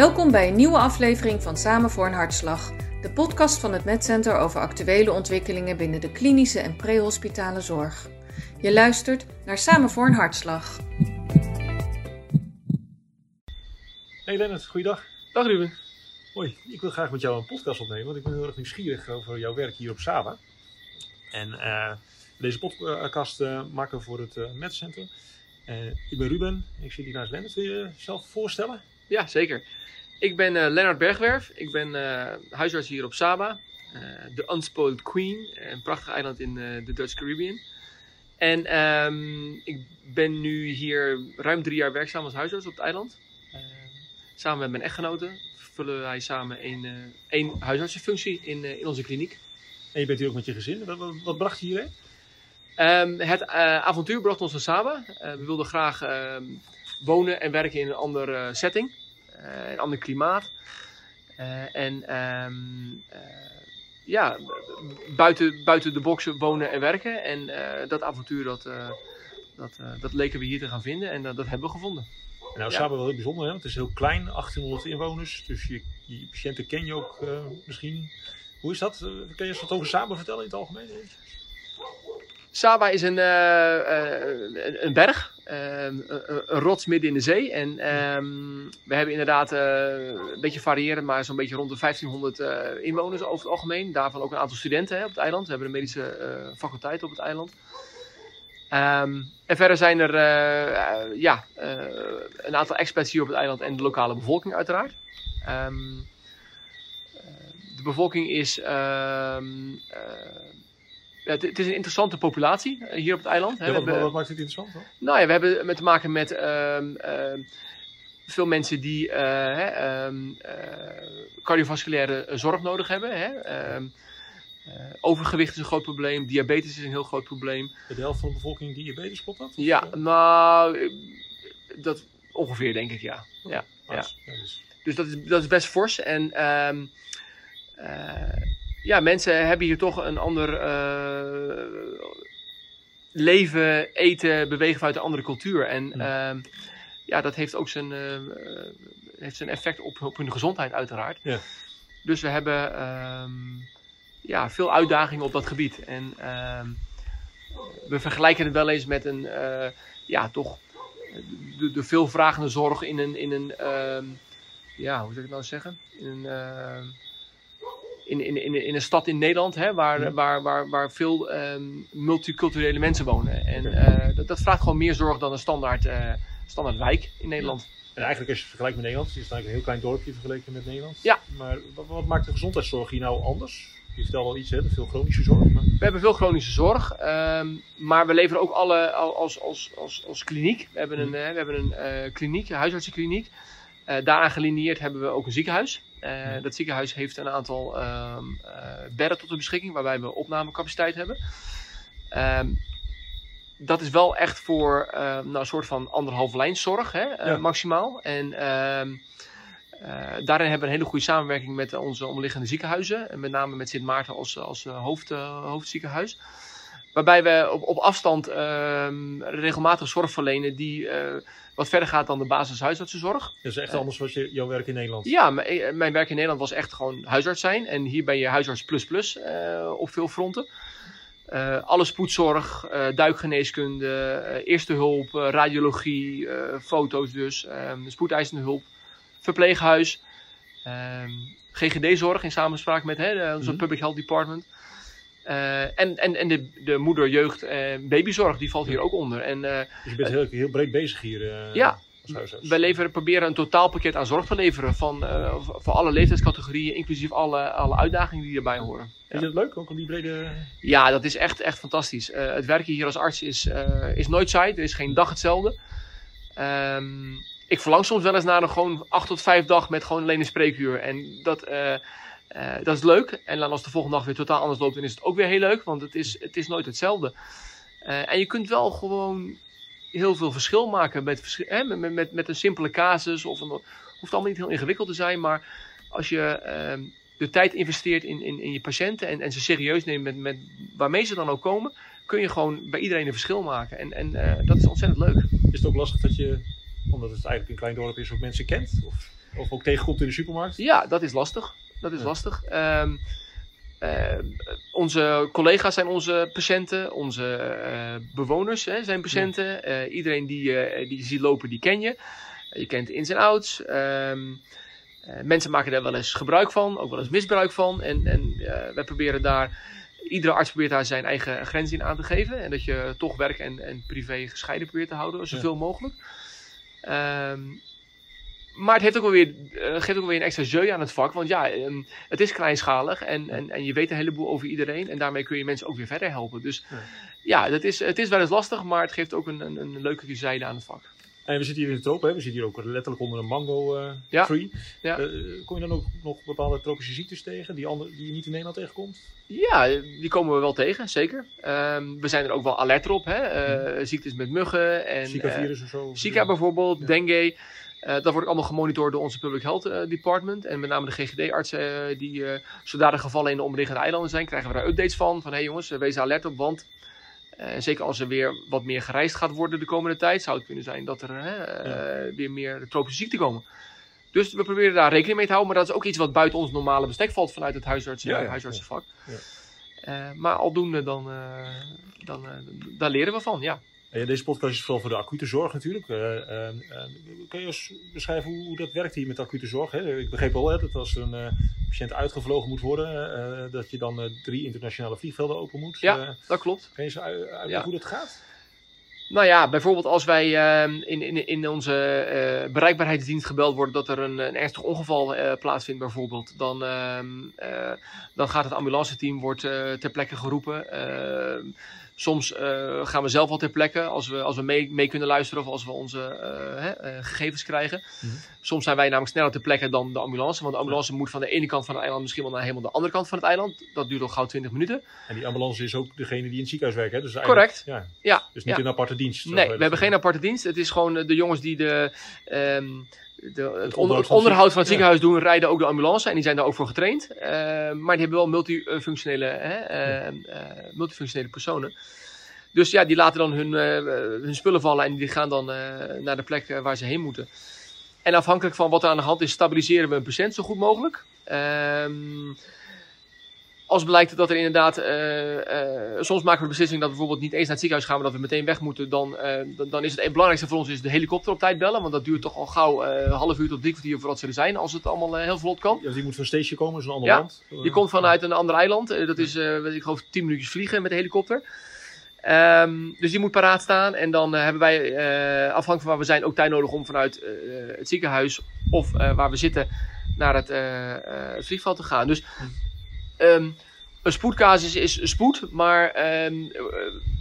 Welkom bij een nieuwe aflevering van Samen voor een Hartslag, de podcast van het MedCenter over actuele ontwikkelingen binnen de klinische en prehospitale zorg. Je luistert naar Samen voor een Hartslag. Hey Lennart, goeiedag. Dag Ruben. Hoi, ik wil graag met jou een podcast opnemen, want ik ben heel erg nieuwsgierig over jouw werk hier op Saba. En eh, deze podcast uh, maken we voor het uh, MedCenter. ik ben Ruben, ik zit hier naast Lennart. Wil je jezelf voorstellen? Ja, zeker. Ik ben uh, Lennart Bergwerf. Ik ben uh, huisarts hier op Saba. De uh, Unspoiled Queen. Een prachtig eiland in de Dutch Caribbean. En um, ik ben nu hier ruim drie jaar werkzaam als huisarts op het eiland. samen met mijn echtgenote vullen wij samen één, één huisartsenfunctie in, in onze kliniek. En je bent hier ook met je gezin. Wat, wat, wat bracht je hierheen? Um, het avontuur bracht ons naar Saba. we wilden graag um, wonen en werken in een andere setting. een ander klimaat. Uh, en um, uh, ja, buiten, buiten de boxen wonen en werken. En dat avontuur, dat, dat, dat leken we hier te gaan vinden. En dat hebben we gevonden. En nou, Saba ja. wel heel bijzonder, hè? het is heel klein, 1800 inwoners. Dus je, je patiënten ken je ook misschien. Hoe is dat? kan je eens wat over Saba vertellen in het algemeen? Saba is een, uh, uh, een berg, uh, een, een, rots midden in de zee. En we hebben inderdaad een beetje variërend, maar zo'n beetje rond de 1500 inwoners over het algemeen. Daarvan ook een aantal studenten hè, op het eiland. We hebben een medische faculteit op het eiland. Um, en verder zijn er ja, een aantal expats hier op het eiland en de lokale bevolking uiteraard. De bevolking is ja, het, het, is een interessante populatie uh, hier op het eiland. Ja, wat, hebben, wat, maakt het interessant? Hoor? Nou ja, we hebben met te maken met uh, uh, veel mensen die uh, cardiovasculaire zorg nodig hebben. Hè? Ehm, overgewicht is een groot probleem, diabetes is een heel groot probleem. De helft van de bevolking diabetes, klopt dat? Ja, nou, dat ongeveer denk ik, ja. Oh, ja, ja. Dus. dat is, dat is best fors. En ja, mensen hebben hier toch een ander uh, leven, eten, bewegen vanuit een andere cultuur. En ja, uh, ja dat heeft ook zijn, uh, heeft zijn effect op, op hun gezondheid uiteraard. Ja. Dus we hebben um, ja, veel uitdagingen op dat gebied. En ehm, we vergelijken het wel eens met een, ja, toch de, de veelvragende zorg in een, in een ehm, ja, hoe zou ik het nou zeggen? In een in, in, in, in een stad in Nederland, hè, waar, ja. waar, waar, waar veel um, multiculturele mensen wonen. En uh, dat, dat, vraagt gewoon meer zorg dan een standaard, uh, standaard wijk in Nederland. En eigenlijk als je het vergelijkt met Nederland, het is eigenlijk een heel klein dorpje vergeleken met Nederland. Ja. Maar wat, wat maakt de gezondheidszorg hier nou anders? Je vertelde al iets, hè, veel chronische zorg. Maar... We hebben veel chronische zorg, um, maar we leveren ook alle als, als, als, als kliniek. We hebben een, uh, we hebben een uh, kliniek, een huisartsenkliniek. Daaraan gelineerd hebben we ook een ziekenhuis. Uh, dat ziekenhuis heeft een aantal um, uh, bedden tot de beschikking, waarbij we opnamecapaciteit hebben. Um, dat is wel echt voor uh, nou, een soort van anderhalf lijnszorg, hè, ja. maximaal. En daarin hebben we een hele goede samenwerking met onze omliggende ziekenhuizen. En met name met Sint Maarten als, als hoofd, hoofdziekenhuis. Waarbij we op, op afstand regelmatig zorg verlenen die wat verder gaat dan de basishuisartsenzorg. Dat is echt anders dan je, jouw werk in Nederland? Ja, mijn werk in Nederland was echt gewoon huisarts zijn. En hier ben je huisarts plus plus uh, op veel fronten. Uh, alle spoedzorg, uh, duikgeneeskunde, eerste hulp, radiologie, foto's dus, um, spoedeisende hulp, verpleeghuis, ehm, GGD-zorg in samenspraak met hè, onze mm -hmm. Public Health Department. Uh, en, en, en de, de moeder, jeugd en babyzorg, die valt hier ook onder. En, uh, dus je bent heel, heel breed bezig hier uh, ja, wij leveren, proberen een totaalpakket aan zorg te leveren van, voor alle leeftijdscategorieën, inclusief alle, alle uitdagingen die erbij horen. Ja. Vind je dat leuk, ook om die brede... Ja, dat is echt, echt fantastisch. het werken hier als arts is, is nooit saai, er is geen dag hetzelfde. Um, ik verlang soms wel eens naar een gewoon 8 tot 5 dag met gewoon alleen een spreekuur. En dat... Uh, dat is leuk. En dan als de volgende dag weer totaal anders loopt, dan is het ook weer heel leuk. Want het is, het is nooit hetzelfde. Uh, en je kunt wel gewoon heel veel verschil maken met, hè, met, met, met een simpele casus. Of een, hoeft allemaal niet heel ingewikkeld te zijn. Maar als je uh, de tijd investeert in, in, in je patiënten en, en ze serieus neemt met, met waarmee ze dan ook komen, kun je gewoon bij iedereen een verschil maken. En, en uh, dat is ontzettend leuk. Is het ook lastig dat je, omdat het eigenlijk een klein dorp is, ook mensen kent? Of? of ook tegenkomt in de supermarkt? Ja, dat is lastig. Dat is lastig. Ehm, eh, onze collega's zijn onze patiënten, onze eh, bewoners hè, zijn patiënten. Eh, iedereen die, eh, die je ziet lopen, die ken je. Je kent de ins en outs. Ehm, eh, mensen maken daar wel eens gebruik van, ook wel eens misbruik van. En, en wij proberen daar, iedere arts probeert daar zijn eigen grens in aan te geven. En dat je toch werk en, en privé gescheiden probeert te houden, zoveel mogelijk. Ehm, maar het heeft ook wel weer, eh, geeft ook wel weer een extra jeu aan het vak. Want ja, ehm, het is kleinschalig en, en, en je weet een heleboel over iedereen. En daarmee kun je mensen ook weer verder helpen. Dus Ja. dat is, het is wel eens lastig, maar het geeft ook een, een, een leuke zijde aan het vak. En we zitten hier in de tropen, hè? we zitten hier ook letterlijk onder een mango eh, Ja. tree. Ja. Eh, kom je dan ook nog bepaalde tropische ziektes tegen die, andere, die je niet in Nederland tegenkomt? Ja, die komen we wel tegen, zeker. Ehm, we zijn er ook wel alert op. Hè? Eh, ziektes met muggen en Zika eh, virus of zo? Zika bijvoorbeeld, Ja. dengue. Eh, dat wordt ook allemaal gemonitord door onze Public Health eh, Department. En met name de GGD-artsen eh, die zodra er gevallen in de omliggende eilanden zijn, krijgen we daar updates van. Van hé hey jongens, wees alert op, want zeker als er weer wat meer gereisd gaat worden de komende tijd, zou het kunnen zijn dat er weer meer tropische ziekten komen. Dus we proberen daar rekening mee te houden, maar dat is ook iets wat buiten ons normale bestek valt vanuit het huisartsen, Ja, ja, huisartsenvak. ja. Maar aldoende, dan, dan, daar leren we van, ja. Deze podcast is vooral voor de acute zorg natuurlijk. Eh, eh, eh, kun je eens beschrijven hoe, dat werkt hier met de acute zorg? Hè? Ik begreep al hè, dat als een patiënt uitgevlogen moet worden, dat je dan drie internationale vliegvelden open moet. Ja. Dat klopt. kan je eens uit- uitleggen Ja. hoe dat gaat? Nou ja, bijvoorbeeld als wij ehm, in, in, in onze bereikbaarheidsdienst gebeld worden dat er een, een ernstig ongeval plaatsvindt bijvoorbeeld, dan, ehm, eh, dan gaat het ambulanceteam wordt, eh, ter plekke geroepen. Soms eh, gaan we zelf al ter plekke als we, als we mee, mee kunnen luisteren of als we onze eh, hè, eh, gegevens krijgen. Mhm. Soms zijn wij namelijk sneller ter plekke dan de ambulance, want de ambulance moet van de ene kant van het eiland misschien wel naar helemaal de andere kant van het eiland. Dat duurt al gauw 20 minuten. En die ambulance is ook degene die in het ziekenhuis werkt. Hè? Dus Correct. Ja, Ja, dus niet ja. een aparte dienst. Nee, we hebben geen aparte dienst. Het is gewoon de jongens die de, ehm, de, het, onder- onderhoud van het ziek- ziekenhuis doen, rijden ook de ambulance. En die zijn daar ook voor getraind. Eh, maar die hebben wel multifunctionele, hè, eh, multifunctionele personen. Dus ja, die laten dan hun, eh, hun spullen vallen en die gaan dan naar de plek waar ze heen moeten. En afhankelijk van wat er aan de hand is, stabiliseren we een patiënt zo goed mogelijk. Ehm, als blijkt dat er inderdaad, eh, eh, soms maken we de beslissing dat we bijvoorbeeld niet eens naar het ziekenhuis gaan, maar dat we meteen weg moeten, dan, eh, dan, dan is het, het belangrijkste voor ons is de helikopter op tijd bellen, want dat duurt toch al gauw een half uur tot drie kwartier voordat ze er zijn, als het allemaal heel vlot kan. Ja, die moet van station komen, een ander Ja, land. Je komt vanuit een ander eiland, dat is, weet ik geloof, 10 minuutjes vliegen met de helikopter. Ehm, dus die moet paraat staan en dan hebben wij, afhankelijk van waar we zijn, ook tijd nodig om vanuit het ziekenhuis of waar we zitten naar het, het vliegveld te gaan. Dus ehm, een spoedcasus is spoed, maar ehm, eh,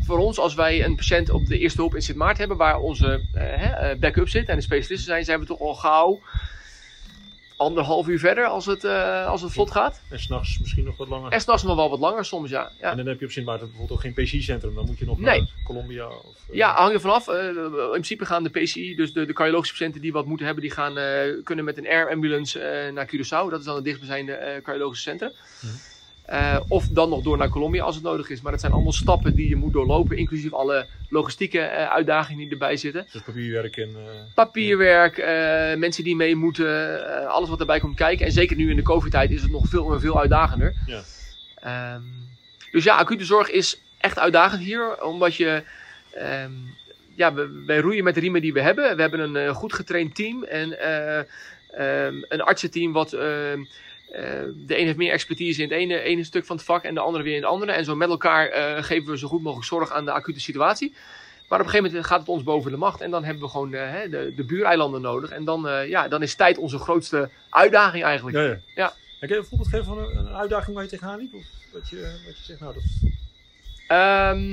voor ons, als wij een patiënt op de eerste hulp in Sint Maarten hebben, waar onze eh, backup zit en de specialisten zijn, zijn we toch al gauw anderhalf uur verder als het, eh, als het vlot gaat. En s'nachts misschien nog wat langer. En s'nachts nog wel wat langer soms, ja. Ja, En dan heb je op Sint Maarten bijvoorbeeld ook geen PC-centrum. Dan moet je nog Nee. naar Colombia. Of, eh, ja hangt er vanaf. Eh, in principe gaan de PCI, dus de, de cardiologische patiënten die wat moeten hebben, die gaan, kunnen met een air ambulance naar Curaçao. Dat is dan het dichtstbijzijnde cardiologische centrum. Mhm. Eh, of dan nog door naar Colombia als het nodig is. Maar dat zijn allemaal stappen die je moet doorlopen, inclusief alle logistieke eh, uitdagingen die erbij zitten. Dus papierwerk en... eh, Papierwerk, mensen die mee moeten, alles wat erbij komt kijken. En zeker nu in de COVID-tijd is het nog veel en veel uitdagender. Ja. Ehm, dus ja, acute zorg is echt uitdagend hier, omdat je. ehm, ja, we, wij roeien met de riemen die we hebben. We hebben een goed getraind team en eh, ehm, een artsenteam wat. Eh, de een heeft meer expertise in het ene, ene stuk van het vak en de andere weer in het andere. En zo met elkaar eh, geven we zo goed mogelijk zorg aan de acute situatie. Maar op een gegeven moment gaat het ons boven de macht. En dan hebben we gewoon eh, de, de buureilanden nodig. En dan, ja, dan is tijd onze grootste uitdaging eigenlijk. ja, ja. Ja. En Kun je een voorbeeld geven van een, een uitdaging waar je tegenaan liep? Of wat je, wat je zegt, nou dat... Ehm,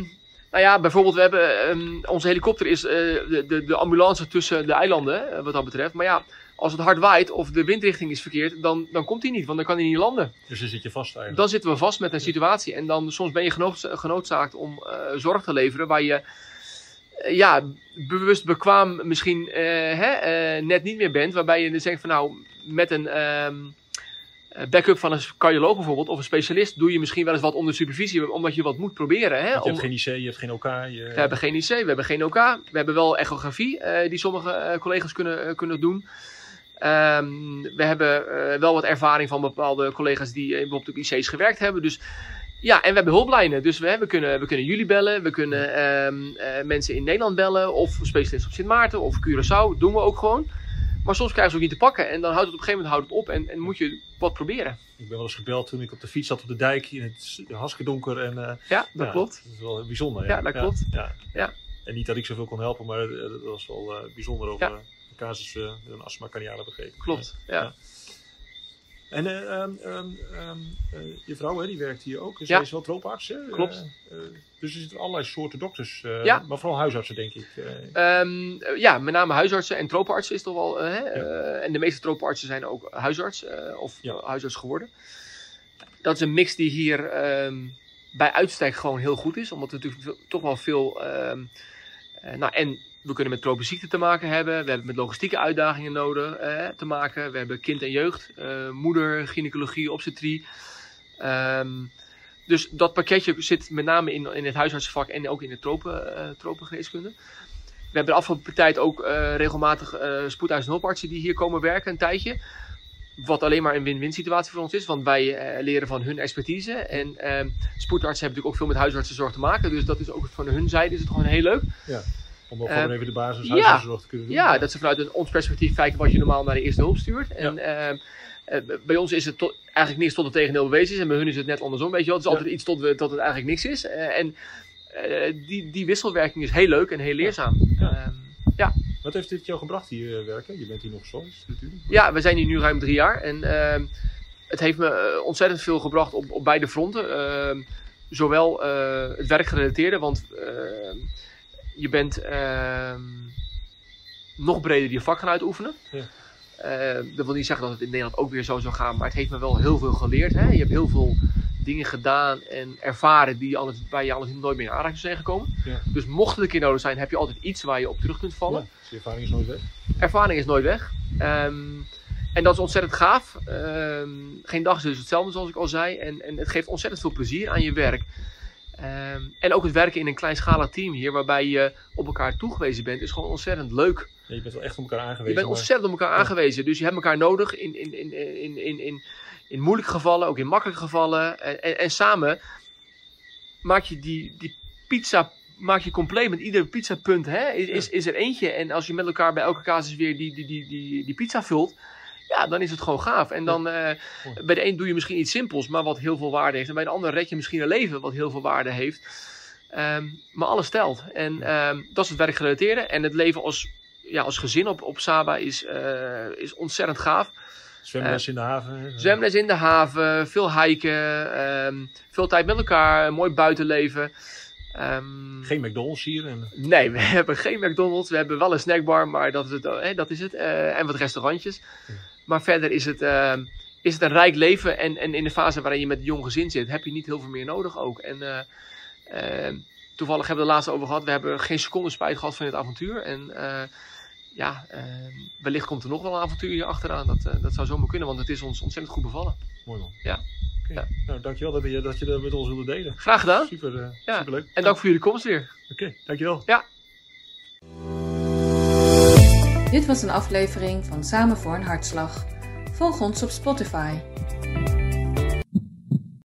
nou ja, bijvoorbeeld, we hebben, ehm, onze helikopter is de, de, de ambulance tussen de eilanden, wat dat betreft. Maar ja, als het hard waait of de windrichting is verkeerd, dan, dan komt hij niet, want dan kan hij niet landen. Dus dan zit je vast eigenlijk. Dan zitten we vast met een situatie en dan soms ben je genoodza- genoodzaakt om eh, zorg te leveren waar je eh, ja, bewust bekwaam misschien eh, hè, net niet meer bent. Waarbij je dus denkt van nou, met een ehm, eh, backup van een cardioloog bijvoorbeeld of een specialist doe je misschien wel eens wat onder supervisie, omdat je wat moet proberen. Hè, je om- hebt geen IC, je hebt geen OK. Je... we hebben geen IC, we hebben geen OK. We hebben wel echografie, die sommige collega's kunnen, kunnen doen. Ehm, we hebben eh, wel wat ervaring van bepaalde collega's die eh, bijvoorbeeld op IC's gewerkt hebben. Dus ja, en we hebben hulplijnen. Dus we, we, kunnen, we kunnen jullie bellen. We kunnen ehm, eh, mensen in Nederland bellen. Of specialisten op Sint Maarten of Curaçao. doen we ook gewoon. Maar soms krijgen ze ook niet te pakken. En dan houdt het op een gegeven moment houdt het op. En, en moet je wat proberen. Ik ben wel eens gebeld toen ik op de fiets zat op de dijk in het hartstikke donker. En, uh, ja, dat ja, klopt. Dat is wel bijzonder. Ja, dat klopt. Ja, ja. En niet dat ik zoveel kon helpen, maar dat was wel uh, bijzonder over ja. een casus uh, met een astma begrepen. Klopt, ja. En uh, um, um, je vrouw, hè, die werkt hier ook. Zij Ja. is wel trooparts, hè? Klopt. Uh, dus er zitten allerlei soorten dokters. Ja. Maar vooral huisartsen, denk ik. Ehm, eh, ja, met name huisartsen en tropenartsen is toch wel. eh, hè? eh, en de meeste tropenartsen zijn ook huisarts eh, of eh, huisarts geworden. Dat is een mix die hier ehm, bij uitstek gewoon heel goed is. Omdat we natuurlijk toch wel veel. ehm, eh, nou, en we kunnen met tropische ziekten te maken hebben. We hebben met logistieke uitdagingen nodig eh, te maken. We hebben kind en jeugd, eh, moeder, gynaecologie, obstetrie. Ehm, dus dat pakketje zit met name in, in het huisartsenvak en ook in de tropen, tropengeneeskunde. We hebben de afgelopen tijd ook regelmatig eh spoedhuis- en hulpartsen die hier komen werken een tijdje. Wat alleen maar een win-win situatie voor ons is, want wij leren van hun expertise. En ehm spoedartsen hebben natuurlijk ook veel met huisartsenzorg te maken. Dus dat is ook van hun zijde is het gewoon heel leuk. Om ook Eh, gewoon even de basis ja. te kunnen doen. Ja, dat ze vanuit een, ons perspectief kijken wat je normaal naar de eerste hulp stuurt. En ehm, eh, bij ons is het tot, eigenlijk niks tot het tegendeel bewezen is. En bij hun is het net andersom. Weet je wel. Het is Ja. altijd iets tot, we, tot het eigenlijk niks is. Eh, en eh, die, die wisselwerking is heel leuk en heel leerzaam. Ja. Ehm, Wat heeft dit jou gebracht hier eh, werken? Je bent hier nog soms natuurlijk. Ja, we zijn hier nu ruim drie jaar en ehm, het heeft me eh, ontzettend veel gebracht op, op beide fronten. Zowel eh, het werkgerelateerde, want je bent ehm, nog breder je vak gaan uitoefenen. Ja. Eh, dat wil niet zeggen dat het in Nederland ook weer zo zou gaan, maar het heeft me wel heel veel geleerd. Hè? Je hebt heel veel dingen gedaan en ervaren die je anders, waar je anders nooit meer in aanraking zijn gekomen. Ja. Dus mocht het een keer nodig zijn, heb je altijd iets waar je op terug kunt vallen Ja, dus je ervaring is nooit weg. ervaring is nooit weg. Ehm, en dat is ontzettend gaaf. Ehm, geen dag is dus hetzelfde, zoals ik al zei. En, en het geeft ontzettend veel plezier aan je werk. Ehm, en ook het werken in een kleinschalig team hier, waarbij je op elkaar toegewezen bent, is gewoon ontzettend leuk. Ja, je bent wel echt op elkaar aangewezen. Je bent maar- ontzettend op elkaar aangewezen. Dus je hebt elkaar nodig in, in, in, in, in, in, in moeilijke gevallen, ook in makkelijke gevallen. En, en, en samen maak je die, die pizza maak je compleet met ieder pizzapunt. Hè? Is, is, is er eentje. En als je met elkaar bij elke casus weer die, die, die, die, die pizza vult. Ja, dan is het gewoon gaaf. En dan eh, bij de een doe je misschien iets simpels, maar wat heel veel waarde heeft. En bij de ander red je misschien een leven wat heel veel waarde heeft. Ehm, maar alles telt. En ehm, dat is het werkgerelateerde. En het leven als, ja, als gezin op, op Saba is, eh, is ontzettend gaaf. Zwemles in de haven. Zwemles in de haven, veel hiken, ehm, veel tijd met elkaar, mooi buitenleven. Ehm, Geen McDonald's hier. En, Nee, we hebben geen McDonald's. We hebben wel een snackbar, maar dat is het. eh, dat is het. eh, en wat restaurantjes. Ja. Maar verder is het, ehm, is het een rijk leven. En, en in de fase waarin je met een jong gezin zit, heb je niet heel veel meer nodig ook. En eh, ehm, toevallig hebben we het laatst over gehad. We hebben geen seconde spijt gehad van dit avontuur. En eh, ja, ehm, wellicht komt er nog wel een avontuur hier achteraan. Dat, eh, dat zou zomaar kunnen, want het is ons ontzettend goed bevallen. mooi man. Ja. Ja. Nou, dankjewel dat je, dat je dat met ons wilde delen. Graag gedaan. Super, Ja. superleuk. En dank voor jullie komst weer. Oké, dankjewel. Dit was een aflevering van Samen voor een Hartslag. Volg ons op Spotify.